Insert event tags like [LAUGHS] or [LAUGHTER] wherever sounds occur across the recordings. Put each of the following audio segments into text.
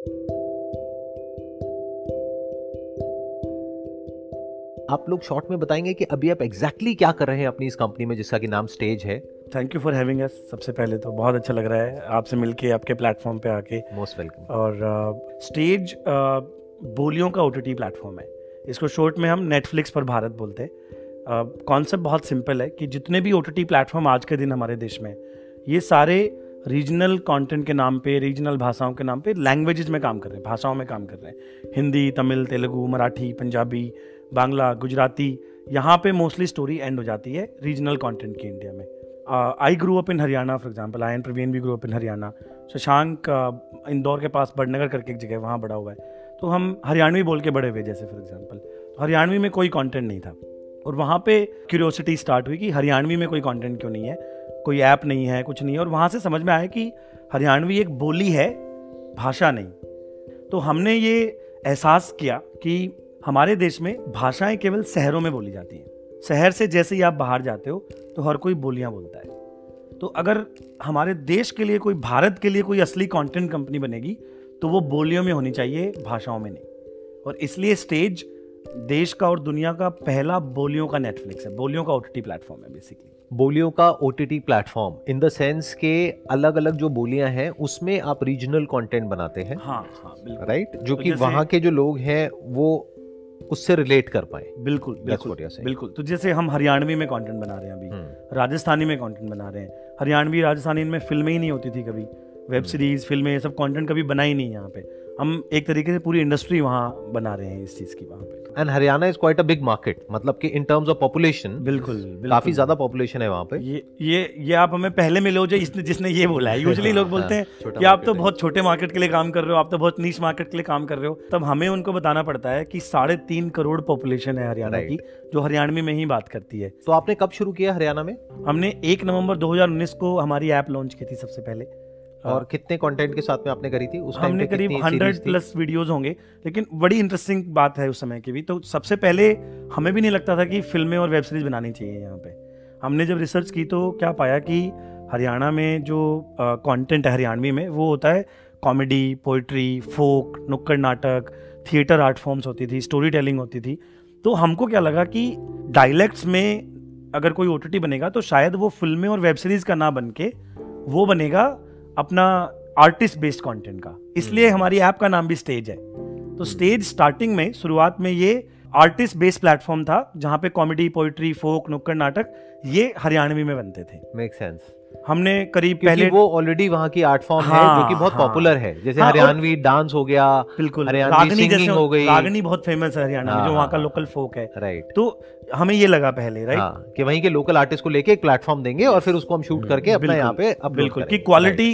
आप लोग शॉर्ट में बताएँगे कि अभी आप एग्जैक्टली exactly क्या कर रहे हैं अपनी इस कंपनी में जिसका कि नाम स्टेज है? Thank you for having us सबसे पहले तो। बहुत अच्छा लग रहा है आपसे मिलके आपके प्लेटफॉर्म पे आके। मोस्ट वेलकम और स्टेज uh, uh, बोलियों का ओटीटी प्लेटफॉर्म है। इसको शॉर्ट में हम नेटफ्लिक्स पर भारत बोलते हैं। कॉन्सेप्ट uh, बहुत सिंपल है कि जितने भी ओ प्लेटफॉर्म आज के दिन हमारे देश में ये सारे रीजनल कंटेंट के नाम पे रीजनल भाषाओं के नाम पे लैंग्वेजेस में काम कर रहे हैं, भाषाओं में काम कर रहे हैं। हिंदी, तमिल, तेलुगु, मराठी, पंजाबी, बांग्ला, गुजराती, यहाँ पे मोस्टली स्टोरी एंड हो जाती है रीजनल कंटेंट की इंडिया में। I grew up in Haryana for example I and Praveen भी grew up in Haryana Shashank Indore के पास बड़नगर करके एक जगह वहाँ बड़ा हुआ है। तो हम हरियाणवी बोल के बड़े हुए, जैसे फॉर एग्ज़ाम्पल तो हरियाणवी में कोई कॉन्टेंट नहीं था। और वहाँ पे क्यूरियोसिटी स्टार्ट हुई कि हरियाणवी में कोई कॉन्टेंट क्यों नहीं है? कोई ऐप नहीं है, कुछ नहीं है, और वहाँ से समझ में आया कि हरियाणवी एक बोली है, भाषा नहीं। तो हमने ये एहसास किया कि हमारे देश में भाषाएँ केवल शहरों में बोली जाती हैं। शहर से जैसे ही आप बाहर जाते हो तो हर कोई बोलियाँ बोलता है। तो अगर हमारे देश के लिए कोई, भारत के लिए कोई असली कंटेंट कंपनी बनेगी तो वो बोलियों में होनी चाहिए, भाषाओं में नहीं। और इसलिए स्टेज देश का और दुनिया का पहला बोलियों का नेटफ्लिक्स है, बोलियों का ओटीटी प्लेटफॉर्म है बेसिकली बोलियों का O T T platform in the sense के अलग अलग जो बोलियाँ हैं उसमें आप रीजनल कंटेंट बनाते हैं हाँ हाँ राइट जो तो कि वहाँ के जो लोग हैं वो उससे रिलेट कर पाए। बिल्कुल बिल्कुल बिल्कुल। तो जैसे हम हरियाणवी में कंटेंट बना रहे हैं अभी। हम्म। राजस्थानी में कंटेंट बना रहे हैं। हरियाणवी राजस्थानी में फ़िल्में ही नहीं होती थी कभी। वेब सीरीज़ फ़िल्में सब कंटेंट कभी बना ही नहीं यहाँ पे। हम एक तरीके से पूरी इंडस्ट्री वहाँ बना रहे हैं इस चीज़ की वहाँ पे। And Haryana is quite a big market मतलब कि इन टर्म्स ऑफ़ पॉपुलेशन बिल्कुल, बिल्कुल। काफ़ी ज़्यादा पॉपुलेशन है वहाँ पे। ये ये ये आप हमें पहले मिलो जो इसने जिसने ये बोला है। [LAUGHS] यूजुअली लोग बोलते हैं कि आप तो बहुत छोटे मार्केट के लिए काम कर रहे हो आप तो बहुत नीच मार्केट के लिए काम कर रहे हो। तब हमें उनको बताना पड़ता है कि साढ़े तीन करोड़ पॉपुलेशन है हरियाणा की जो हरियाणवी में ही बात करती है। तो आपने कब शुरू किया हरियाणा में? हमने एक नवंबर 2019 को हमारी ऐप लॉन्च की थी सबसे पहले। और हाँ। कितने कंटेंट के साथ में आपने करी थी? उस हमने करीब हंड्रेड प्लस वीडियोस होंगे लेकिन बड़ी इंटरेस्टिंग बात है उस समय की भी। तो सबसे पहले हमें भी नहीं लगता था कि फ़िल्में और वेब सीरीज़ बनानी चाहिए यहाँ पे। हमने जब रिसर्च की तो क्या पाया कि हरियाणा में जो कंटेंट है हरियाणवी में वो होता है कॉमेडी पोइट्री फोक नुक्कड़ नाटक थिएटर आर्ट फॉर्म्स होती थी स्टोरी टेलिंग होती थी। तो हमको क्या लगा कि डायलैक्ट्स में अगर कोई ओटीटी बनेगा तो शायद वो फ़िल्में और वेब सीरीज़ का ना बन के वो बनेगा अपना आर्टिस्ट बेस्ड कंटेंट का। इसलिए हम्म। हमारी ऐप का नाम भी स्टेज है। तो स्टेज हम्म। स्टार्टिंग में शुरुआत में ये आर्टिस्ट बेस्ड प्लेटफॉर्म था जहाँ पे कॉमेडी पोइट्री फोक नुक्कड़ नाटक ये हरियाणवी में बनते थे। मेक सेंस हमने करीब पहले वो ऑलरेडी वहाँ की आर्ट फॉर्म हाँ, है जो कि बहुत हाँ, पॉपुलर है। जैसे हाँ, हरियाणवी डांस हो गया बिल्कुल। हरियाणवी सिंगिंग हो गई। रागनी बहुत फ़ेमस है हरियाणा में जो वहाँ का लोकल हाँ, फोक है। राइट तो हमें ये लगा पहले राइट हाँ, कि वहीं के लोकल आर्टिस्ट को लेके एक प्लेटफॉर्म देंगे और फिर उसको हम शूट करके अपना यहाँ पे बिल्कुल की क्वालिटी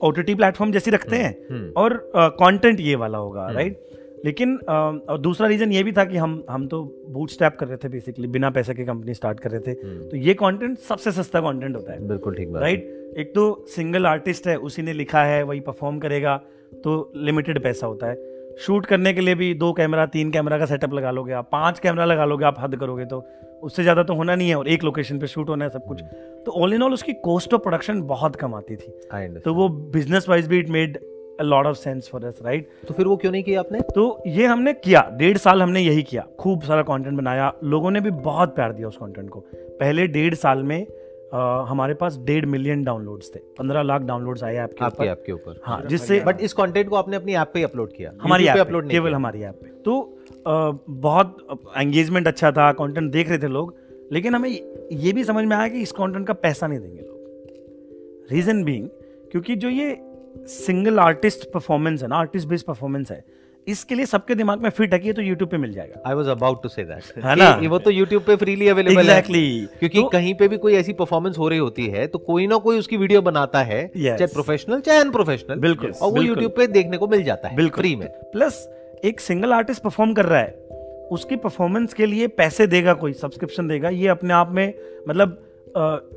ओटीटी प्लेटफॉर्म जैसी रखते हैं हम्म, हम्म। और कंटेंट ये वाला होगा राइट हम्म। लेकिन और दूसरा रीजन ये भी था कि हम हम तो बूट स्टैप कर रहे थे बेसिकली बिना पैसे की कंपनी स्टार्ट कर रहे थे। तो ये कंटेंट सबसे सस्ता कंटेंट होता है। बिल्कुल ठीक राइट एक तो सिंगल आर्टिस्ट है उसी ने लिखा है वही परफॉर्म करेगा तो लिमिटेड पैसा होता है। शूट करने के लिए भी दो कैमरा तीन कैमरा का सेटअप लगा लोगे आप पाँच कैमरा लगा लोगे आप हद करोगे तो उससे ज़्यादा तो होना नहीं है और एक लोकेशन पे शूट होना है सब कुछ। तो ऑल इन ऑल उसकी कॉस्ट ऑफ़ प्रोडक्शन बहुत कम आती थी। तो वो बिज़नेस वाइज भी it made a lot of sense for us right तो फिर वो क्यों नहीं किया आपने? तो ये हमने किया डेढ़ साल हमने यही किया खूब सारा कंटेंट बनाया। लोगों ने भी बहुत प्यार दिया उस कंटेंट को। पहले डेढ़ साल में Uh, हमारे पास डेढ़ मिलियन डाउनलोड्स थे। पंद्रह लाख डाउनलोड्स आए आपके आपके ऐप ऊपर। हाँ जिससे बट इस कंटेंट को आपने अपनी ऐप पे अपलोड किया। हमारी ऐप पे अपलोड केवल हमारी ऐप पे। तो बहुत एंगेजमेंट अच्छा था कंटेंट देख रहे थे लोग लेकिन हमें ये भी समझ में आया कि इस कंटेंट का पैसा नहीं देंगे लोग। रीजन बीइंग क्योंकि जो ये सिंगल आर्टिस्ट परफॉर्मेंस है ना आर्टिस्ट बेस्ड परफॉर्मेंस है इसके लिए सबके दिमाग में फिट है कि ये तो YouTube पे मिल जाएगा। I was about to say that है ना? वो तो YouTube पे फ्रीली अवेलेबल exactly. है क्योंकि तो, कहीं पे भी कोई ऐसी परफॉर्मेंस हो रही होती है तो कोई ना कोई उसकी वीडियो बनाता है yes. चाहे प्रोफेशनल चाहे अनप्रोफेशनल बिल्कुल और वो YouTube पे देखने को मिल जाता है बिल्कुल। फ्री में। प्लस एक सिंगल आर्टिस्ट परफॉर्म कर रहा है उसकी परफॉर्मेंस के लिए पैसे देगा कोई सब्सक्रिप्शन देगा। ये अपने आप में मतलब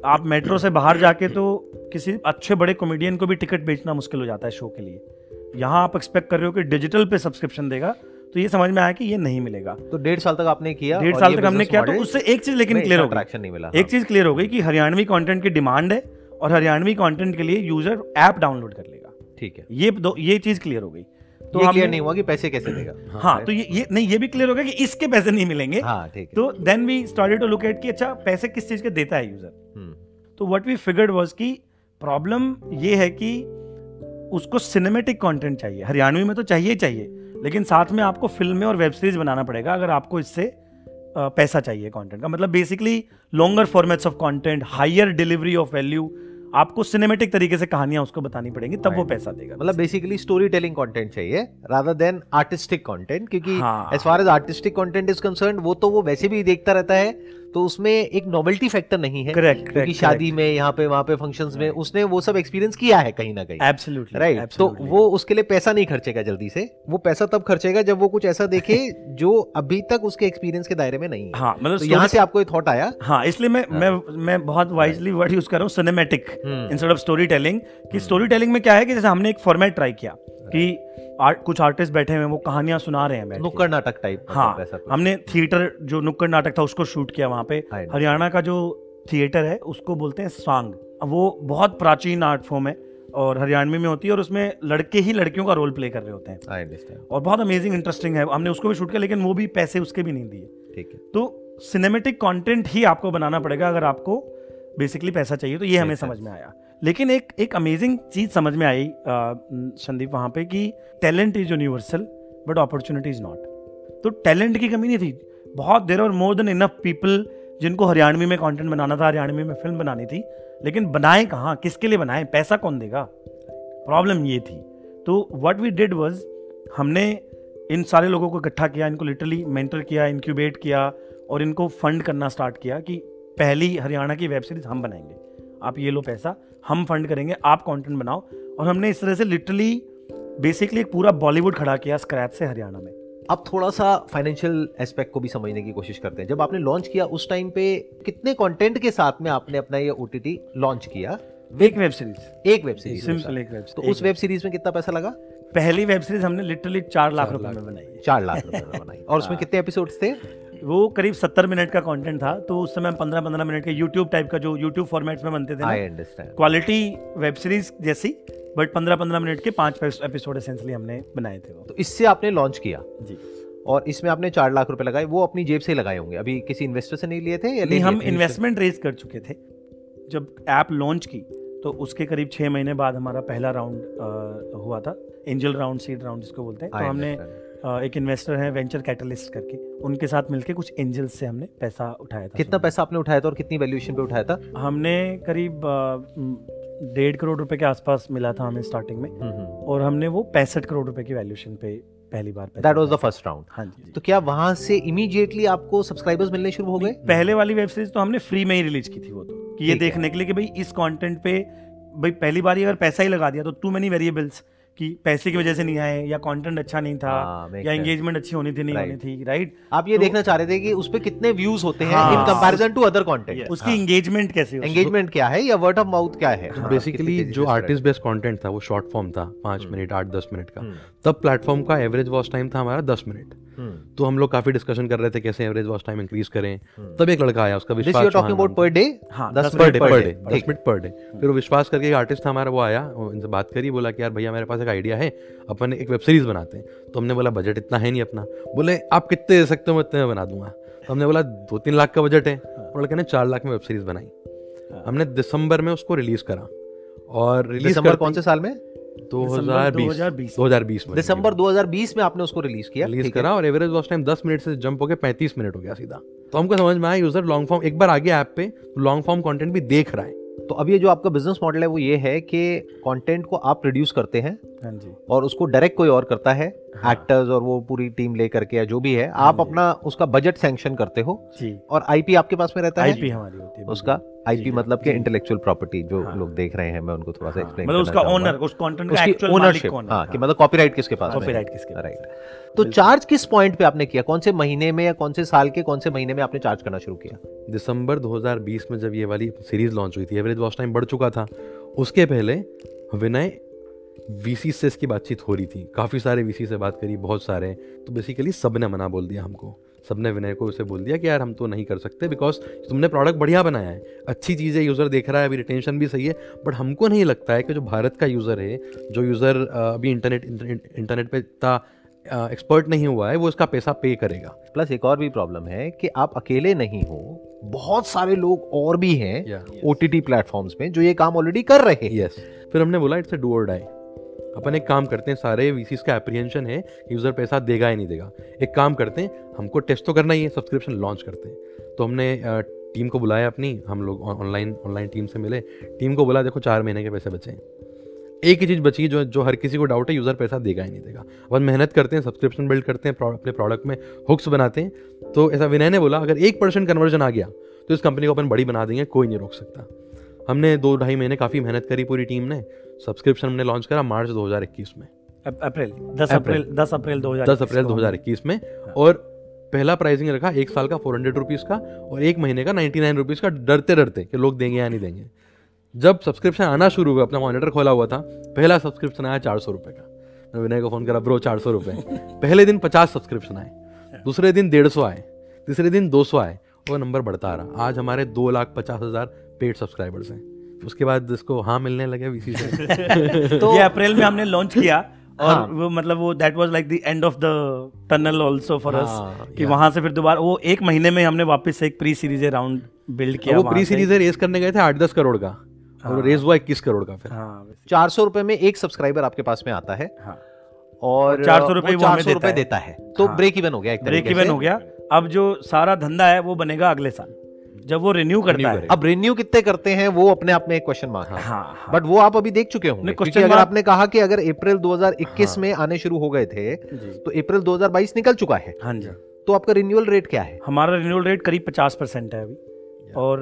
आप मेट्रो से बाहर जाके तो किसी अच्छे बड़े कॉमेडियन को भी टिकट बेचना मुश्किल हो जाता है शो के लिए। यहाँ आप एक्सपेक्ट कर रहे हो कि डिजिटल पे सब्सक्रिप्शन देगा तो ये समझ में आया कि ये नहीं मिलेगा। तो डेढ़ साल तक आपने किया डेढ़ साल तक हमने किया तो उससे एक चीज़ लेकिन क्लियर हो गई। नहीं मिला एक चीज़ क्लियर हो गई कि हरियाणवी कंटेंट की डिमांड है और हरियाणवी कंटेंट के लिए यूज़र ऐप डाउनलोड कर लेगा। ठीक है। ये दो ये चीज़ क्लियर हो गई। तो ये क्लियर नहीं हुआ कि पैसे कैसे देगा। [CLEARS THROAT] हाँ, हाँ तो ये ये नहीं ये भी क्लियर होगा कि इसके पैसे नहीं मिलेंगे। हाँ ठीक तो then we started to look at कि अच्छा पैसे किस चीज़ के देता है यूज़र हम्म। तो व्हाट वी फिगर्ड वाज कि प्रॉब्लम ये है कि उसको सिनेमेटिक कंटेंट चाहिए। हरियाणवी में तो चाहिए ही चाहिए लेकिन साथ में आपको फ़िल्में और वेब सीरीज़ बनाना पड़ेगा अगर आपको इससे पैसा चाहिए कंटेंट का। मतलब basically longer formats of content higher delivery of value आपको सिनेमेटिक तरीके से कहानियाँ उसको बतानी पड़ेंगी तब वो पैसा देगा। मतलब बेसिकली स्टोरी टेलिंग कॉन्टेंट चाहिए राधर देन आर्टिस्टिक कॉन्टेंट क्योंकि as far as artistic content is concern वो तो वो वैसे भी देखता रहता है तो उसमें एक नोवेल्टी फैक्टर नहीं है करेक्ट क्योंकि शादी में यहाँ पे वहाँ पे फ़ंक्शंस में उसने वो सब एक्सपीरियंस किया है कहीं ना कहीं। एब्सोल्युटली राइट तो वो उसके लिए पैसा नहीं खर्चेगा जल्दी से। वो पैसा तब खर्चेगा जब वो कुछ ऐसा देखे [LAUGHS] जो अभी तक उसके एक्सपीरियंस के दायरे में नहीं है। हाँ मतलब तो यहाँ से आपको थॉट आया। हाँ इसलिए मैं हाँ। मैं मैं बहुत वाइजली वर्ड यूज़ कर रहा हूँ cinematic instead of story telling कि स्टोरी। टेलिंग में क्या है कि जैसे हमने एक फॉर्मेट ट्राई किया। कि आर्ट कुछ आर्टिस्ट बैठे हुए हैं वो कहानियाँ सुना रहे हैं नुक्कड़ नाटक टाइप मतलब हाँ हमने थिएटर जो नुक्कड़ नाटक था उसको शूट किया वहाँ पे। हरियाणा का जो थिएटर है उसको बोलते हैं सांग वो बहुत प्राचीन आर्ट फॉर्म है और हरियाणवी में होती है और उसमें लड़के ही लड़कियों का रोल प्ले कर रहे होते हैं। और बहुत अमेजिंग इंटरेस्टिंग है। हमने उसको भी शूट किया लेकिन वो भी पैसे उसके भी नहीं दिए। ठीक है। तो सिनेमेटिक कंटेंट ही आपको बनाना पड़ेगा अगर आपको बेसिकली पैसा चाहिए। तो ये हमें समझ में आया। लेकिन एक एक अमेजिंग चीज़ समझ में आई संदीप, वहाँ पे कि talent is universal but opportunity is not तो टैलेंट की कमी नहीं थी। बहुत देर और मोर देन इनफ पीपल जिनको हरियाणवी में कंटेंट बनाना था, हरियाणवी में फ़िल्म बनानी थी, लेकिन बनाए कहाँ? किसके लिए बनाए? पैसा कौन देगा? प्रॉब्लम ये थी। तो वट वी डिड वॉज़ हमने इन सारे लोगों को इकट्ठा किया, इनको लिटरली मेंटर किया इंक्यूबेट किया, और इनको फंड करना स्टार्ट किया कि पहली हरियाणा की वेब सीरीज़ हम बनाएँगे। आप ये लो पैसा हम फंड करेंगे आप कंटेंट बनाओ। और हमने इस तरह से लिटरली बेसिकली एक पूरा बॉलीवुड खड़ा किया स्क्रैच से हरियाणा में। अब थोड़ा सा फाइनेंशियल एस्पेक्ट को भी समझने की कोशिश करते हैं। जब आपने लॉन्च किया उस टाइम पे कितने कंटेंट के साथ में आपने अपना ये ओटीटी लॉन्च किया? एक वेब सीरीज़ एक वेब सीरीज़ सिंपल एक वेब तो उस वेब सीरीज़ में कितना पैसा लगा? पहली वेब सीरीज़ हमने लिटरली चार लाख रुपए में बनाई। चार लाख रुपए में बनाई। और उसमें हाँ। कितने एपिसोड्स थे? वो करीब सत्तर मिनट का कंटेंट था तो उस समय पंद्रह पंद्रह मिनट के यूट्यूब टाइप का जो यूट्यूब फॉर्मेट में बनते थे क्वालिटी वेब सीरीज़ जैसी बट पंद्रह पंद्रह मिनट के पाँच एपिसोड एसेंसली हमने बनाए थे वो। तो इससे आपने लॉन्च किया? जी। और इसमें आपने चार लाख रुपए लगाए वो अपनी जेब से लगाए होंगे? अभी किसी इन्वेस्टर से नहीं लिए थे या नहीं हम इन्वेस्टमेंट रेज कर चुके थे। जब ऐप लॉन्च की तो उसके करीब छह महीने बाद हमारा पहला राउंड हुआ था एंजल राउंड सीड राउंड जिसको बोलते हैं तो हमने एक इन्वेस्टर है वेंचर कैटलिस्ट करके। उनके साथ मिलके कुछ एंजल्स से हमने पैसा उठाया था। कितना पैसा आपने उठाया था और कितनी वैल्यूएशन पे उठाया था? हमने करीब डेढ़ करोड़ रुपए के आसपास मिला था हमें स्टार्टिंग में। हम्म, हम्म। और हमने वो पैंसठ करोड़ रुपए की वैल्यूएशन पे पहली बार that was the first round हाँ जी। तो क्या वहाँ से इमीडिएटली आपको सब्सक्राइबर्स मिलने शुरू हो गए? पहले वाली वेब सीरीज़ तो हमने फ्री में ही रिलीज़ की थी वो तो। कि ये देखने के लिए कि भाई इस कंटेंट पे भाई पहली बार अगर पैसा ही लगा दिया तो टू मेनी वेरिएबल्स कि पैसे की वजह से नहीं आए या कंटेंट अच्छा नहीं था आ, या एंगेजमेंट अच्छी होनी थी नहीं होनी थी राइट आप ये तो, देखना चाह रहे थे कि उस पर कितने व्यूज़ होते हैं in comparison to other content उसकी एंगेजमेंट कैसे एंगेजमेंट क्या है या वर्ड ऑफ़ माउथ क्या है? बेसिकली हाँ, जो आर्टिस्ट बेस्ड कॉन्टेंट था वो शॉर्ट फॉर्म था पाँच मिनट हम्म। आठ दस मिनट का। हम्म। तब प्लेटफॉर्म का एवरेज वॉच टाइम था हमारा दस मिनट। तो हम लोग काफ़ी डिस्कशन कर रहे थे कैसे एवरेज वॉच टाइम इंक्रीज करें। हम्म। तब एक लड़का आया उसका विश्वास talking about per day per day per day दस मिनट पर डे फिर वो विश्वास करके एक आर्टिस्ट था हमारा वो आया इनसे बात करी बोला कि यार भैया मेरे पास एक आइडिया है अपन एक वेब सीरीज़ बनाते हैं। तो हमने बोला बजट इतना है नहीं अपना। बोले आप कितने दे सकते हो मैं इतने में बना दूँगा। तो हमने बोला दो तीन लाख का बजट है। और लड़के ने चार लाख में वेब सीरीज़ बनाई। हाँ। हमने दिसंबर में उसको रिलीज़ करा। और रिलीज़ कौन से साल में? 2020 में। दिसंबर 2020 में आपने उसको रिलीज़ किया। रिलीज़ करा और एवरेज वॉच टाइम 10 मिनट से जंप होकर 35 मिनट हो गया सीधा। तो हमको समझ में आया यूज़र लॉन्ग फॉर्म एक बार आगे ऐप पे लॉन्ग फॉर्म कंटेंट भी देख रहा है। तो अब ये जो आपका बिज़नेस मॉडल है वो ये है कि कंटेंट को आप प्रोड्यूस करते हैं हाँ जी। और उसको डायरेक्ट कोई और करता हाँ। एक्टर्स और वो पूरी टीम लेकर के या जो भी है हाँ आप अपना उसका बजट सैंक्शन करते हो जी। और आईपी आपके पास में रहता है? आईपी हमारी होती है उसका आईपी मतलब के इंटेलेक्चुअल प्रॉपर्टी जो हाँ। लोग देख रहे हैं मैं उनको थोड़ा सा एक्सप्लेन मतलब उसका ओनर उस कंटेंट का एक्चुअल ओनरशिप हाँ? कि मतलब कॉपीराइट किसके पास है? कॉपीराइट किसके राइट तो चार्ज किस पॉइंट पे आपने किया? कौन से महीने में या कौन से साल के कौन से महीने में आपने चार्ज करना शुरू किया? दिसंबर 2020 में जब ये वाली सीरीज़ लॉन्च हुई थी एवरेज वॉच टाइम बढ़ चुका था उसके पहले विनय वीसी से इसकी बातचीत हो रही थी। काफ़ी सारे वीसी से बात करी बहुत सारे तो बेसिकली सबने मना बोल दिया हमको। सबने विनय को उसे बोल दिया कि यार हम तो नहीं कर सकते बिकॉज़ तुमने प्रोडक्ट बढ़िया बनाया है। अच्छी चीज़ है यूज़र देख रहा है अभी रिटेंशन भी सही है। बट हमको नहीं लगता है कि जो भारत का यूज़र है जो यूज़र अभी इंटरनेट इंटरनेट पर इतना एक्सपर्ट नहीं हुआ है वो इसका पैसा पे करेगा। प्लस एक और भी प्रॉब्लम है कि आप अकेले नहीं हो बहुत सारे लोग और भी हैं ओ टी टी प्लेटफॉर्म्स में जो ये काम ऑलरेडी कर रहे हैं। यस फिर हमने बोला इट्स अ डू और डाई अपन एक काम करते हैं, सारे वी का एप्रीहेंशन है यूज़र पैसा देगा ही नहीं देगा। एक काम करते हैं, हमको टेस्ट तो करना ही है सब्सक्रिप्शन लॉन्च करते हैं। तो हमने टीम को बुलाया अपनी, हम लोग ऑनलाइन ऑनलाइन टीम से मिले। टीम को बोला, देखो, चार महीने के पैसे बचे हैं। एक ही चीज़ बची जो जो हर किसी को डाउट है यूज़र पैसा देगा ही नहीं देगा। अपन मेहनत करते हैं सब्सक्रिप्शन बिल्ड करते हैं अपने प्रोडक्ट में हुक्स बनाते हैं। तो ऐसा विनय ने बोला, अगर एक परसेंट कन्वर्जन आ गया तो इस कंपनी को अपन बड़ी बना देंगे, कोई नहीं रोक सकता। हमने दो ढाई महीने काफ़ी मेहनत करी पूरी टीम ने। सब्सक्रिप्शन हमने लॉन्च करा मार्च 2021 में। अप्रैल 10 अप्रैल 10 अप्रैल 2010 अप्रैल 2021 में। और पहला प्राइसिंग रखा एक साल का फोर हंड्रेड रुपीज़ का और एक महीने का नाइन्टी नाइन रुपीज़ का डरते डरते कि लोग देंगे या नहीं देंगे। जब सब्सक्रिप्शन आना शुरू हुआ अपना मॉनिटर खोला हुआ था पहला सब्सक्रिप्शन आया चार सौ रुपये का। विनय को फ़ोन करा ब्रो चार सौ रुपये [LAUGHS] पहले दिन पचास सब्सक्रिप्शन आए दूसरे दिन डेढ़ सौ आए तीसरे दिन दो सौ आए और नंबर बढ़ता रहा। आज हमारे दो लाख पचास हज़ार पेड सब्सक्राइबर्स हैं। उसके बाद इसको हाँ मिलने लगे वीसी से। [LAUGHS] तो ये अप्रैल में हमने लॉन्च किया और हाँ. वो मतलब वो that was like the end of the tunnel also for us कि वहाँ से फिर दोबारा वो एक महीने में हमने वापस से एक प्री सीरीज़ राउंड बिल्ड किया वो प्री सीरीज़ रेस करने गए थे आठ दस करोड़ का हाँ। और रेज हुआ इक्कीस करोड़ का फिर। हाँ, चार सौ रुपए में एक सब्सक्राइबर आपके पास में आता है। हाँ। और चार सौ रुपए चार सौ रुपए देता है। तो ब्रेक इवन हो गया ब्रेक इवन हो गया। अब जो सारा धंधा है वो बनेगा अगले साल। जब वो रिन्यू करता है। अब रिन्यू कितने करते हैं वो अपने आप में एक क्वेश्चन मार्क है हाँ, बट वो आप अभी देख चुके होंगे क्योंकि अगर आपने कहा कि अगर अप्रैल 2021 हाँ, में आने शुरू हो गए थे तो अप्रैल 2022 निकल चुका है। हाँ जी। तो आपका रिन्यूअल रेट क्या है? हमारा रिन्यूअल रेट करीब पचास परसेंट है अभी। और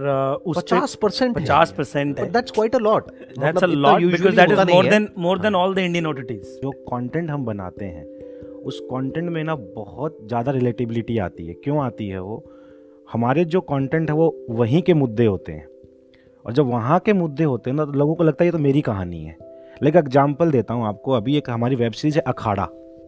uh, पचास परसेंट पचास percent that's quite a lot that's a lot because that is more than more than all the Indian OTTs जो कंटेंट हम बनाते हैं उस कंटेंट में ना बहुत ज़्यादा रिलेटिबिलिटी आती है। क्यों आती है वो? हमारे जो कंटेंट है वो वहीं के मुद्दे होते हैं। और जब वहाँ के मुद्दे होते हैं ना तो लोगों को लगता है ये तो मेरी कहानी है। लेकिन एग्ज़ाम्पल देता हूँ आपको अभी एक हमारी वेब सीरीज़ है अखाड़ा।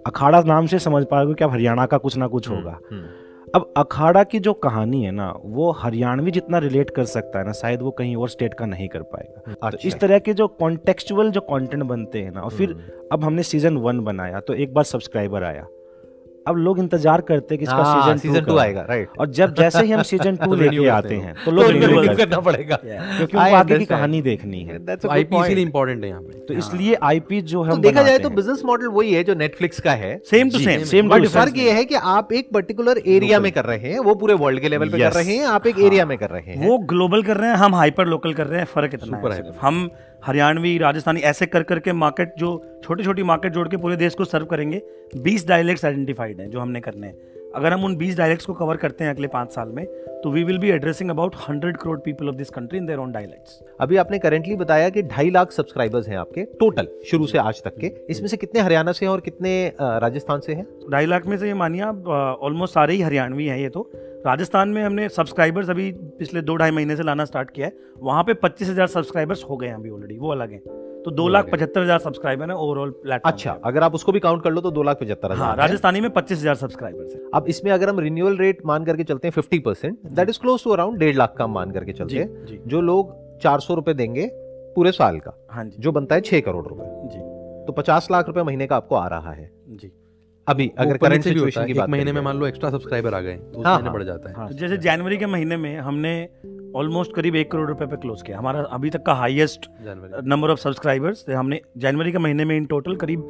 अखाड़ा नाम से समझ पाओगे कि अब हरियाणा का कुछ ना कुछ हम्म, होगा। हम्म। अब अखाड़ा की जो कहानी है ना वो हरियाणवी जितना रिलेट कर सकता है ना शायद वो कहीं और स्टेट का नहीं कर पाएगा। तो अच्छा। तो इस तरह के जो कॉन्टेक्चुअल जो कंटेंट बनते हैं ना और फिर हम्म। अब हमने सीज़न वन बनाया तो एक बार सब्सक्राइबर आया। अब लोग इंतज़ार करते हैं कि इसका सीज़न सीज़न टू आएगा राइट और जब जैसे ही हम सीज़न टू [LAUGHS] लेके आते हैं। तो लोग रिन्यू करना पड़ेगा। क्योंकि उनको आगे की कहानी देखनी है। आईपी इसीलिए इंपॉर्टेंट है यहाँ पे। तो इसलिए आईपी जो है देखा जाए तो बिज़नेस मॉडल वही है जो नेटफ्लिक्स का है। Same to same same but फ़र्क ये है कि आप एक पर्टिकुलर एरिया में कर रहे हैं वो पूरे वर्ल्ड के लेवल पे कर रहे हैं आप एक एरिया हाँ। में कर रहे हैं। वो ग्लोबल कर रहे हैं हम हाइपर लोकल कर रहे हैं फ़र्क इतना है हम हरियाणवी, राजस्थानी, ऐसे कर करके मार्केट जो छोटी छोटी मार्केट जोड़ के पूरे देश को सर्व करेंगे, बीस डायलेक्ट्स आइडेंटिफाइड हैं जो हमने करने हैं। अगर हम उन बीस डायलेक्ट्स को कवर करते हैं अगले पाँच साल में तो we will be addressing about hundred crore people of this country in their own dialects अभी आपने करेंटली बताया कि ढाई लाख सब्सक्राइबर्स हैं आपके टोटल शुरू से आज तक के। इसमें से कितने हरियाणा से हैं और कितने राजस्थान से हैं? ढाई लाख में से ये मानिए आप ऑलमोस्ट सारे ही हरियाणवी हैं ये तो। राजस्थान में हमने सब्सक्राइबर्स अभी पिछले दो ढाई महीने से लाना स्टार्ट किया है। वहाँ पे पच्चीस हज़ार सब्सक्राइबर्स हो गए हैं अभी ऑलरेडी वो अलग हैं। तो दो लाख पचहत्तर हज़ार सब्सक्राइबर है ओवरऑल प्लेटफॉर्म अच्छा अगर आप उसको भी काउंट कर लो तो दो लाख पचहत्तर हाँ, राजस्थानी में पच्चीस हज़ार सब्सक्राइबर है। अब इसमें अगर हम रिन्यूअल रेट मान करके चलते हैं fifty percent that is close to around डेढ़ लाख का मान करके चलते हैं। जो। लोग चार सौ रुपए देंगे पूरे साल का हाँ जी। जो बनता है छह करोड़ रुपए। जी। तो पचास लाख रुपए महीने का आपको आ रहा है। जी। अभी अगर करंट सिचुएशन की बात महीने में मान लो एक्स्ट्रा सब्सक्राइबर आ गए तो हाँ, महीने बढ़ जाता है। हाँ, तो जैसे जनवरी के महीने में हमने ऑलमोस्ट करीब एक करोड़ रुपए पे क्लोज किया। हमारा अभी तक का हाईएस्ट नंबर ऑफ़ सब्सक्राइबर्स हमने जनवरी के महीने में इन टोटल करीब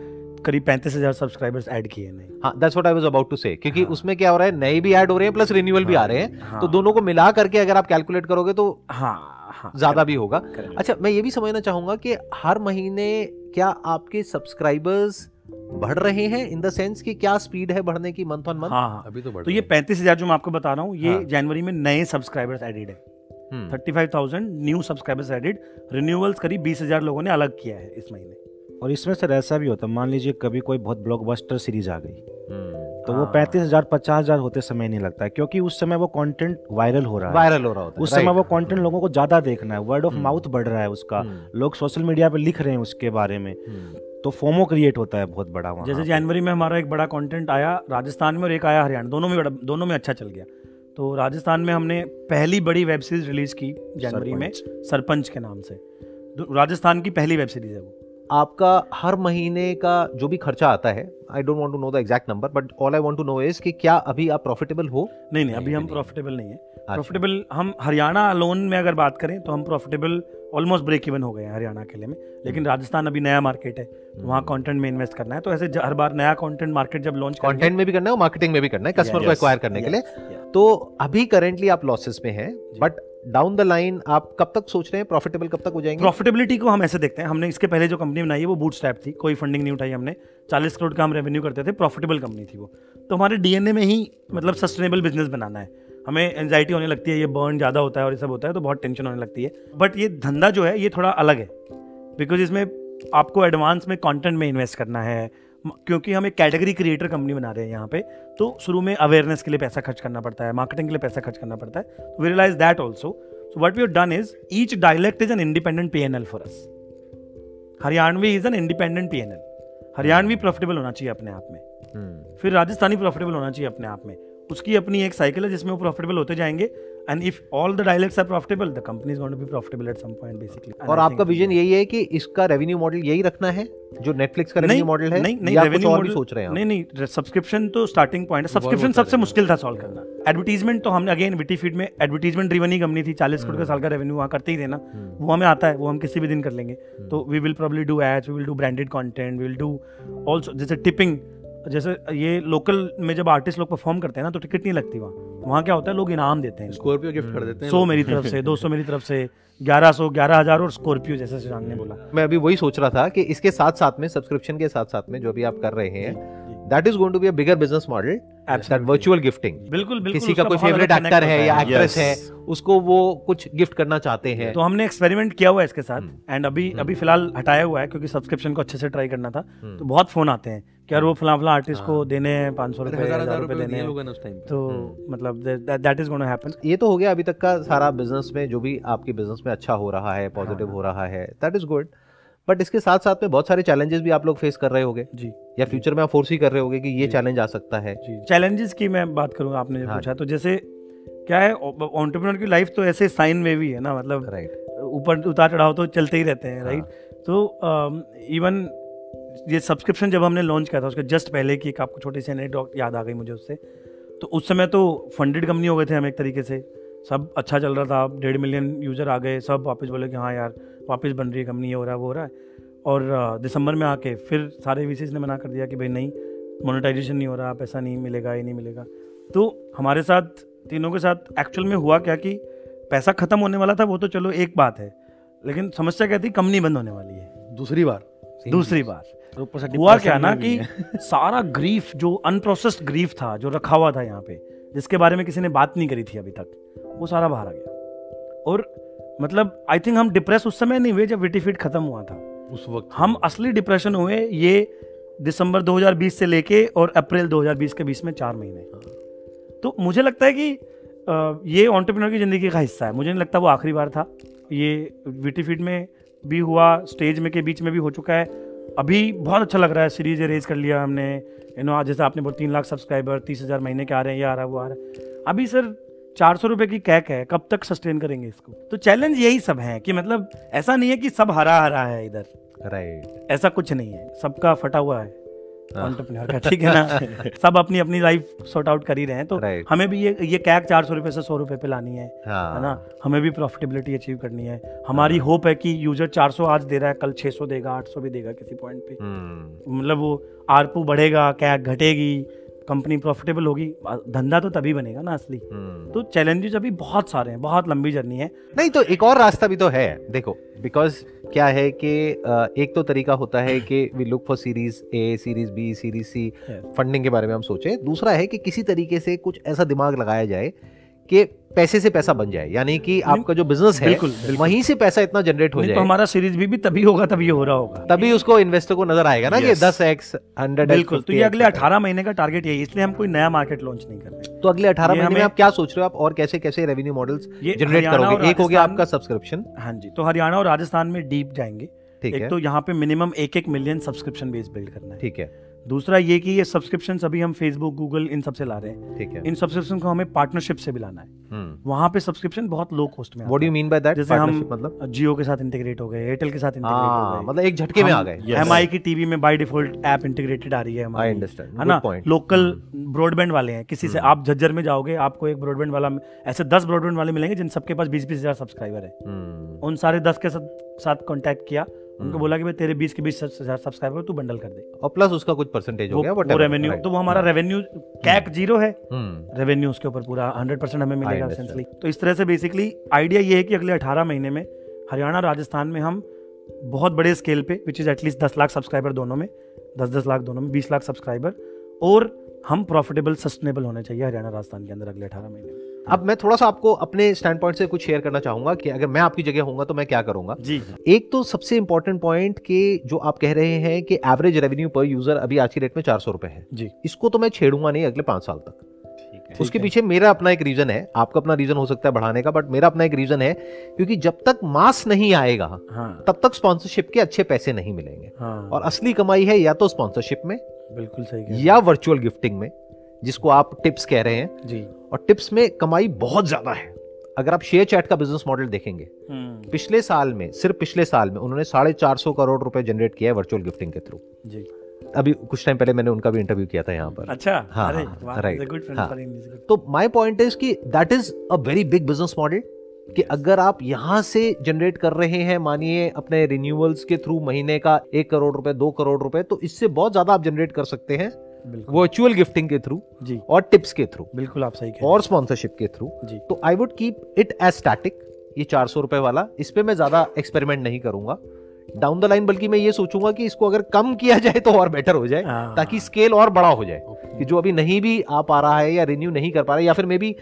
करीब पैंतीस हज़ार सब्सक्राइबर्स ऐड किए नहीं हाँ that's what I was about to say क्योंकि हाँ. उसमें क्या हो रहा है नए भी ऐड हो रहे हैं प्लस रिन्यूअल हाँ. भी आ रहे हैं। हाँ. तो दोनों को मिला करके अगर आप कैलकुलेट करोगे तो हाँ, हाँ ज़्यादा भी होगा। अच्छा मैं ये भी समझना चाहूँगा कि हर महीने क्या आपके सब्सक्राइबर्स बढ़ रहे हैं इन द सेंस कि क्या स्पीड है बढ़ने की मंथ ऑन मंथ हाँ हाँ। अभी तो बढ़ तो ये पैंतीस हज़ार जो मैं आपको बता रहा हूँ ये हाँ. जनवरी में नए सब्सक्राइबर्स एडेड है। Thirty five thousand new subscribers added. Renewals करीब बीस हज़ार लोगों ने अलग किया है इस महीने। और इसमें सर ऐसा भी होता है मान लीजिए कभी कोई बहुत ब्लॉकबस्टर सीरीज़ आ गई हम्म। तो वो हाँ। पैंतीस हज़ार पचास हज़ार होते समय नहीं लगता है क्योंकि उस समय वो कंटेंट वायरल हो रहा है। वायरल हो रहा होता है उस समय वो कंटेंट लोगों को ज़्यादा देखना है वर्ड ऑफ़ माउथ बढ़ रहा है उसका। हम्म। लोग सोशल मीडिया पे लिख रहे हैं उसके बारे में। तो फोमो क्रिएट होता है बहुत बड़ा वहाँ जैसे जनवरी में हमारा एक बड़ा कंटेंट आया राजस्थान में और एक आया हरियाणा दोनों में बड़ा दोनों में अच्छा चल गया। तो राजस्थान में हमने पहली बड़ी वेब सीरीज़ रिलीज़ की जनवरी में सरपंच। के नाम से। राजस्थान की पहली वेब सीरीज़ है वो। आपका हर महीने का जो भी खर्चा आता है I don't want to know the exact number but all I want to know is कि क्या अभी आप प्रॉफिटेबल हो? नहीं नहीं अभी नहीं, हम प्रॉफिटेबल नहीं। है। प्रॉफिटेबल अच्छा। हम हरियाणा लोन में अगर बात करें तो हम प्रॉफिटेबल ऑलमोस्ट ब्रेक इवन हो गए हैं हरियाणा के लिए में। लेकिन हम्म। राजस्थान अभी नया मार्केट है तो वहाँ कंटेंट हम्म। में इन्वेस्ट करना है। तो ऐसे हर बार नया कंटेंट मार्केट जब लॉन्च कंटेंट में भी करना है और मार्केटिंग में भी करना है कस्टमर को एक्वायर करने के लिए। तो अभी करेंटली आप लॉसेस में हैं बट डाउन द लाइन आप कब तक सोच रहे हैं प्रॉफिटेबल कब तक हो जाएँगे? प्रॉफिटेबिलिटी को हम ऐसे देखते हैं। हमने इसके पहले जो कंपनी बनाई है वो बूट स्टैप थी। कोई फंडिंग नहीं उठाई हमने। चालीस करोड़ का हम रेवेन्यू करते थे प्रॉफिटेबल कंपनी थी वो। तो हमारे डीएनए में ही मतलब सस्टेनेबल बिज़नेस बनाना है। हमें एनजाइटी होने लगती है ये बर्न ज़्यादा होता है और ये सब होता है तो बहुत टेंशन होने लगती है। बट ये धंधा जो है ये थोड़ा अलग है। बिकॉज़ इसमें आपको एडवांस में कंटेंट में इन्वेस्ट करना है। क्योंकि हम एक कैटेगरी क्रिएटर कंपनी बना रहे हैं यहाँ पे तो शुरू में अवेयरनेस के लिए पैसा खर्च करना पड़ता है मार्केटिंग के लिए पैसा खर्च करना पड़ता है। We realise that also so what we done is each dialect is an independent P N L for us Haryanvi is an independent P N L Haryanvi profitable होना चाहिए अपने आप में। hmm. फिर राजस्थानी प्रॉफिटेबल होना चाहिए अपने आप में। उसकी अपनी एक साइकिल है जिसमें वो प्रॉफिटेबल होते जाएँगे। And if all the dialects are profitable the company is going to be profitable at some point basically और आपका विजन यही है कि इसका रेवेन्यू मॉडल यही रखना है? जो नेटफ्लिक्स का रेवेन्यू मॉडल है नहीं नहीं रेवेन्यू मॉडल सोच रहे हैं नहीं नहीं सब्सक्रिप्शन तो स्टार्टिंग पॉइंट है। सब्सक्रिप्शन सबसे मुश्किल था सॉल्व करना। एडवर्टीजमेंट तो हमने अगेन विटी फ़ीड में एडवर्टीजमेंट ड्रिवन ही कंपनी थी। चालीस करोड़ का साल का रेवेन्यू वहाँ करते ही देना हम्म। वो हमें आता है वो हम किसी भी दिन कर लेंगे। हम्म। तो we will probably do ads we will do branded content we will do also जैसे टिपिंग जैसे ये लोकल में जब आर्टिस्ट लोग परफॉर्म करते हैं ना तो टिकट नहीं लगती वहाँ। वहाँ क्या होता है लोग इनाम देते हैं। स्कॉर्पियो गिफ्ट कर देते हैं सौ मेरी तरफ़ से दो सौ मेरी तरफ़ से ग्यारह सौ ग्यारह हज़ार और स्कॉर्पियो जैसे सुशांत ने बोला। मैं अभी वही सोच रहा था कि इसके साथ साथ में सब्सक्रिप्शन के साथ साथ में जो भी आप कर रहे हैं that is going to be a bigger business model virtual gifting बिल्कुल बिल्कुल किसी का कोई फेवरेट एक्टर है या एक्ट्रेस है उसको वो कुछ गिफ्ट करना चाहते हैं। तो हमने एक्सपेरिमेंट किया हुआ है इसके साथ। And hmm. अभी हम्म। अभी फ़िलहाल हटाया हुआ है क्योंकि सब्सक्रिप्शन को अच्छे से ट्राई करना था। हम्म। तो बहुत फ़ोन आते हैं कि यार वो फला फला आर्टिस्ट को हाँ। देने हैं पाँच सौ रुपए हज़ार रुपए देने हैं। तो मतलब दैट इज़ गोना हैपन ये तो हो गया अभी तक का सारा बिज़नेस में जो भी आपके बिज़नेस में अच्छा हो रहा है पॉजिटिव। हो रहा है दैट इज़ गुड बट इसके साथ साथ में बहुत सारे चैलेंजेस भी आप लोग फेस कर रहे होगे। जी। या फ्यूचर में आप फोर्स ही कर रहे होगे कि ये चैलेंज आ सकता है। चैलेंजेस की मैं बात करूँगा आपने हाँ पूछा। तो जैसे क्या है ऑन्टरप्रिनर की लाइफ तो ऐसे साइन में भी है ना मतलब राइट ऊपर उतार चढ़ाव तो चलते ही रहते हैं राइट हाँ। तो इवन ये सब्सक्रिप्शन जब हमने लॉन्च किया था उसके जस्ट पहले की एक आपको छोटी सी एनेक्डोट याद आ गई मुझे उससे। तो उस समय तो फंडेड कंपनी हो गए थे हम एक तरीके से। सब अच्छा चल रहा था डेढ़ मिलियन यूज़र आ गए सब वापस बोले कि हाँ यार वापस बन रही है कंपनी ये हो रहा है वो हो रहा है। और दिसंबर में आके फिर सारे वी ने मना कर दिया कि भाई नहीं मोनेटाइजेशन नहीं हो रहा पैसा नहीं मिलेगा ये नहीं मिलेगा। तो हमारे साथ तीनों के साथ एक्चुअल में हुआ क्या कि पैसा ख़त्म होने वाला था वो तो चलो एक बात है लेकिन समस्या क्या थी कंपनी बंद होने वाली है। दूसरी बार। दूसरी बार। तो हुआ क्या ना कि सारा ग्रीफ जो अनप्रोसेस्ड ग्रीफ था जो रखा हुआ था यहाँ पे जिसके बारे में किसी ने बात नहीं करी थी अभी तक वो सारा बाहर आ गया। और मतलब आई थिंक हम डिप्रेस उस समय नहीं हुए जब विटीफिट खत्म हुआ था। उस वक्त हम असली डिप्रेशन हुए ये दिसंबर 2020 से लेके और अप्रैल 2020 के बीच में चार महीने। तो मुझे लगता है कि ये ऑन्टरप्रिनर की ज़िंदगी का हिस्सा है। मुझे नहीं लगता वो आखिरी बार था। ये विटी फ़ीड में भी हुआ स्टेज में के बीच में भी हो चुका है। अभी बहुत अच्छा लग रहा है सीरीज़ रेज कर लिया हमने। यू नो जैसे आपने बोल तीन लाख सब्सक्राइबर तीस हज़ार महीने के आ रहे हैं ये आ रहा है वो आ रहा है। अभी सर चार सौ रुपये की कैक है कब तक सस्टेन करेंगे इसको? तो चैलेंज यही सब है कि मतलब ऐसा नहीं है कि सब हरा हरा है इधर। राइट ऐसा कुछ नहीं है सबका फटा हुआ है। हाँ। का ठीक है ना [LAUGHS] सब अपनी अपनी लाइफ सॉर्ट आउट कर ही रहे हैं तो हमें भी ये ये कैक चार सौ रुपए से सौ रुपए पे लानी है हाँ। है ना हमें भी प्रॉफिटेबिलिटी अचीव करनी है हमारी होप हाँ। है कि यूज़र चार सौ आज दे रहा है कल छह सौ देगा आठ सौ भी देगा किसी पॉइंट पे हम्म। मतलब वो आरपू बढ़ेगा कैक घटेगी कंपनी प्रॉफिटेबल होगी धंधा तो तभी बनेगा ना असली। हम्म। तो चैलेंजेस अभी बहुत सारे हैं बहुत लंबी जर्नी है। नहीं तो एक और रास्ता भी तो है देखो बिकॉज़ क्या है कि एक तो तरीका होता है कि we look for series A series B series C funding के बारे में हम सोचें। दूसरा है कि किसी तरीके से कुछ ऐसा दिमाग लगाया जाए कि पैसे से पैसा बन जाए यानी कि आपका जो बिज़नेस है बिल्कुल, बिल्कुल। वहीं से पैसा इतना जनरेट हो जाए तो हमारा सीरीज़ भी, भी तभी होगा तभी हो रहा होगा। तभी उसको इन्वेस्टर को नज़र आएगा ना कि दस एक्स हंड्रेड बिल्कुल तो ये अगले 18 महीने का टारगेट यही इसलिए हम कोई नया मार्केट लॉन्च नहीं कर रहे तो अगले अठारह महीने में आप क्या सोच रहे हो आप और कैसे कैसे रेवेन्यू मॉडल्स जनरेट करोगे? एक हो गया आपका सब्सक्रिप्शन हाँ जी तो हरियाणा और राजस्थान में डीप जाएँगे। ठीक है। तो यहाँ पे मिनिमम एक एक मिलियन सब्सक्रिप्शन बेस बिल्ड करना है। ठीक है। दूसरा ये कि ये सब्सक्रिप्शन अभी हम फेसबुक गूगल इन सबसे ला रहे हैं। ठीक है। इन सब्सक्रिप्शन को हमें पार्टनरशिप से भी लाना है। हम्म। वहाँ पे सब्सक्रिप्शन बहुत लो कॉस्ट में what do mean by that जैसे हम मतलब? जियो के साथ इंटीग्रेट हो गए एयरटेल के साथ इंटीग्रेट हाँ हो गए। मतलब एक झटके में आ गए। एम आई की टीवी में बाय डिफ़ॉल्ट ऐप इंटीग्रेटेड आ रही है आई हमारी अंडरस्टैंड है ना? लोकल ब्रॉडबैंड वाले हैं। किसी से आप झज्जर में जाओगे आपको एक ब्रॉडबैंड वाला ऐसे दस ब्रॉडबैंड वाले मिलेंगे जिन सबके पास बीस बीस हज़ार सब्सक्राइबर है। हम्म, उन सारे दस के साथ कांटेक्ट किया उनको बोला कि भाई तेरे बीस के बीस हज़ार सब्सक्राइबर तू बंडल कर दे। और प्लस उसका कुछ परसेंटेज हो गया वो रेवेन्यू तो वो हमारा रेवेन्यू कैक ज़ीरो है। हम्म। रेवेन्यू उसके ऊपर पूरा हंड्रेड परसेंट हमें मिलेगा तो इस तरह से बेसिकली आइडिया ये है कि अगले अठारह महीने में हरियाणा राजस्थान में हम बहुत बड़े स्केल पे विच इज़ एटलीस्ट दस लाख सब्सक्राइबर दोनों में दस दस लाख दोनों में बीस लाख सब्सक्राइबर और हम प्रॉफिटेबल सस्टेनेबल होने चाहिए हरियाणा राजस्थान के अंदर अगले अठारह महीने में। अब मैं थोड़ा सा आपको अपने स्टैंड पॉइंट से कुछ शेयर करना चाहूँगा कि अगर मैं आपकी जगह होऊँगा तो मैं क्या करूँगा। जी। एक तो सबसे इंपॉर्टेंट पॉइंट कि जो आप कह रहे हैं कि एवरेज रेवेन्यू पर यूज़र अभी आज की रेट में चार सौ रुपए है। जी। इसको तो मैं छेड़ूँगा नहीं अगले पाँच साल तक। उसके पीछे मेरा अपना एक रीजन है। आपका अपना रीजन हो सकता है बढ़ाने का बट मेरा अपना एक रीजन है क्योंकि जब तक मास नहीं आएगा हाँ। तब तक स्पॉन्सरशिप के अच्छे पैसे नहीं मिलेंगे। हाँ। और असली कमाई है या तो स्पॉन्सरशिप में बिल्कुल सही या वर्चुअल गिफ्टिंग में जिसको आप टिप्स कह रहे हैं रहे हैं। जी। और टिप्स में कमाई बहुत ज़्यादा है। अगर आप शेयर चैट का बिज़नेस मॉडल देखेंगे हम्म, पिछले साल में सिर्फ़ पिछले साल में उन्होंने साढ़े चार सौ करोड़ रुपए जनरेट किया है वर्चुअल गिफ्टिंग के थ्रू जी। अभी कुछ टाइम पहले मैंने उनका भी इंटरव्यू किया था यहाँ पर। अच्छा हाँ, अरे हाँ, हाँ। तो माय पॉइंट इज़ कि that is a very big business model कि अगर आप यहाँ से जनरेट कर रहे हैं मानिए अपने रिन्यूअल्स के थ्रू महीने का एक करोड़ रुपए दो करोड़ रुपए तो इससे बहुत ज़्यादा आप जनरेट कर सकते हैं। वर्चुअल गिफ्टिंग के थ्रू जी। और टिप्स के थ्रू बिल्कुल आप सही और स्पॉन्सरशिप के थ्रू जी। तो I would keep it as static ये चार सौ रुपए वाला। इस पे मैं ज़्यादा एक्सपेरिमेंट नहीं करूँगा। डाउन द लाइन बल्कि मैं ये सोचूँगा कि इसको अगर कम किया जाए तो और बेटर हो जाए हाँ। ताकि स्केल और बड़ा हो जाए। कि जो अभी नहीं भी आ पा रहा है या रिन्यू नहीं कर पा रहा है या फिर मे बी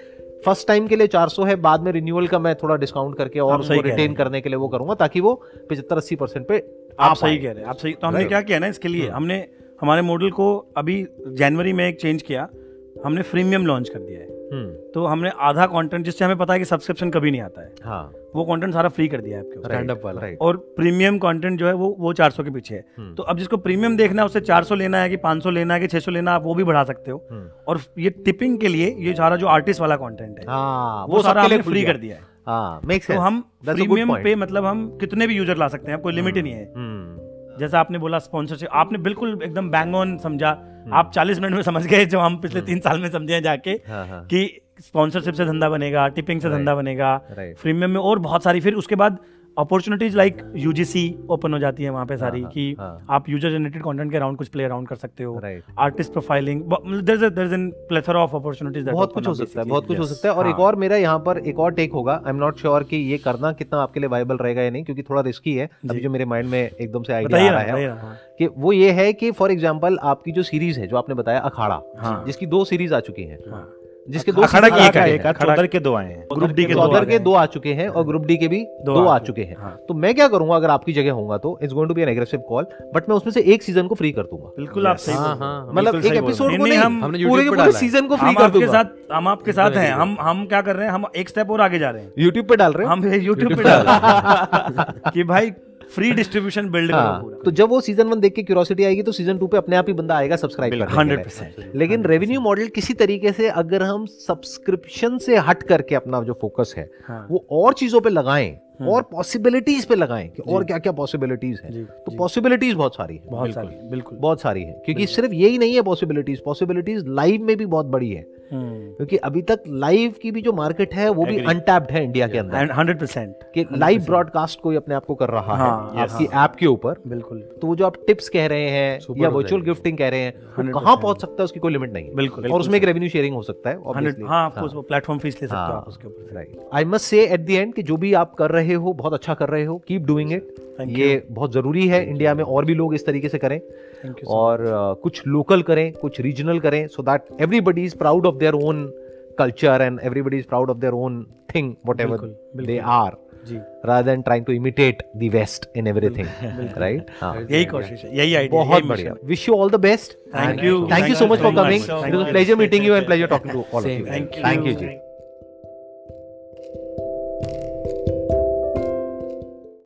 फ़र्स्ट टाइम के लिए 400 है बाद में रिन्यूअल का मैं थोड़ा डिस्काउंट करके और उसको रिटेन करने के लिए वो करूँगा ताकि वो पचहत्तर अस्सी परसेंट पे आप सही कह रहे हैं। आप सही तो हमने क्या किया ना इसके लिए हम्म। हमने हमारे मॉडल को अभी जनवरी में एक चेंज किया हमने फ्रीमियम लॉन्च कर दिया है। हम्म, तो हमने आधा कंटेंट जिससे हमें पता है कि सब्सक्रिप्शन कभी नहीं आता है हाँ। वो कंटेंट सारा फ्री कर दिया है आपके Stand वाला। right, और प्रीमियम कंटेंट जो है वो वो 400 के पीछे है। हम्म, तो अब जिसको प्रीमियम देखना है उसे 400 लेना है कि 500 लेना है कि 600 लेना है आप वो भी बढ़ा सकते हो। हम्म, और ये टिपिंग के लिए ये सारा जो आर्टिस्ट वाला कॉन्टेंट है हाँ वो सारा सबके हमने फ्री कर दिया है। हाँ तो हम प्रीमियम पे मतलब हम कितने भी यूज़र ला सकते हैं कोई लिमिट ही नहीं है। हम्म, जैसा आपने बोला स्पॉन्सरशिप आपने बिल्कुल एकदम बैंग ऑन समझा। आप 40 मिनट में समझ गए जो हम पिछले तीन साल में समझे जाके हाँ हाँ। कि स्पॉन्सरशिप से धंधा बनेगा टिपिंग से धंधा बनेगा फ्रीमियम प्रीमियम में और बहुत सारी फिर उसके बाद अपॉर्चुनिटीज़ लाइक यूजीसी ओपन हो जाती है वहाँ पे सारी हाँ, कि हाँ। आप यूज़र जनरेटेड कंटेंट के अराउंड कुछ प्ले अराउंड कर सकते हो artist profiling plethora of opportunities बहुत कुछ हो सकता है बहुत कुछ हो सकता है और एक हाँ। और मेरा यहाँ पर एक और टेक होगा आई एम नॉट श्योर कि ये करना कितना आपके लिए वायबल रहेगा या नहीं क्योंकि थोड़ा रिस्की है अभी जो मेरे माइंड में एकदम से आइडिया आ रहा है हाँ। कि वो ये है कि फॉर एग्ज़ाम्पल आपकी जो सीरीज़ है जो आपने बताया अखाड़ा हाँ। जिसकी दो सीरीज़ आ चुकी है हाँ। जिसके दो अखाड़ा series की एक है, हैं। खड़ा- चौधर के दो आए हैं। ग्रुप डी के दो चौधर के दो आ चुके हैं और ग्रुप डी के भी दो दो आ चुके हैं हाँ। तो मैं क्या करूँगा अगर आपकी जगह होऊँगा तो it's going to be an aggressive call but मैं उसमें से एक सीज़न को फ्री कर दूँगा। बिल्कुल आप सही हाँ, हाँ, हैं। मतलब एक एपिसोड को नहीं, हम पूरे के पूरे सीज़न को फ्री कर आपके दूँगा। साथ हम आपके साथ हैं। हम हम क्या कर रहे हैं? हम एक स्टेप और आगे जा रहे हैं। यूट्यूब पे डाल रहे हैं? हम यूट्यूब पे डाल रहे हैं। कि भाई फ्री डिस्ट्रीब्यूशन बिल्ड हाँ, तो जब वो सीज़न वन देख के क्यूरोसिटी आएगी तो सीज़न टू पे अपने आप ही बंदा आएगा सब्सक्राइब लिए। 100% लेकिन रेवेन्यू मॉडल किसी तरीके से अगर हम सब्सक्रिप्शन से हट करके अपना जो फोकस है हाँ। वो और चीज़ों पे लगाएँ और पॉसिबिलिटीज पे लगाएँ कि और क्या क्या पॉसिबिलिटीज है। जी, तो पॉसिबिलिटीज बहुत सारी है। बहुत सारी बिल्कुल। बहुत सारी है। क्योंकि सिर्फ़ यही नहीं है पॉसिबिलिटीज पॉसिबिलिटीज लाइव में भी बहुत बड़ी है। क्योंकि अभी तक लाइव की भी जो मार्केट है वो भी अनटैप्ड है इंडिया के अंदर। हंड्रेड परसेंट कि लाइव ब्रॉडकास्ट कोई अपने आप को कर रहा हाँ, है आपकी ऐप के ऊपर। बिल्कुल। तो वो जो आप टिप्स कह रहे हैं या वर्चुअल गिफ्टिंग कह रहे हैं कहाँ पहुँच सकता है उसकी कोई लिमिट नहीं है। बिल्कुल और उसमें एक रेवेन्यू शेयरिंग हो सकता है. हाँ प्लेटफॉर्म फ़ीस ले सकते हो हाँ, आप उसके ऊपर I must say at the end कि जो भी आप कर रहे हो बहुत अच्छा कर रहे हो कीप डूइंग इट ये बहुत ज़रूरी है इंडिया में और भी लोग इस तरीके से करें। और uh, कुछ लोकल करें कुछ रीजनल करें so that everybody is proud of their own culture and everybody is proud of their own thing whatever they are rather than trying to imitate the west in everything right यही कोशिश है यही idea बहुत बढ़िया wish you all the best thank you thank you so much for coming it was a pleasure meeting you and pleasure talking to all of you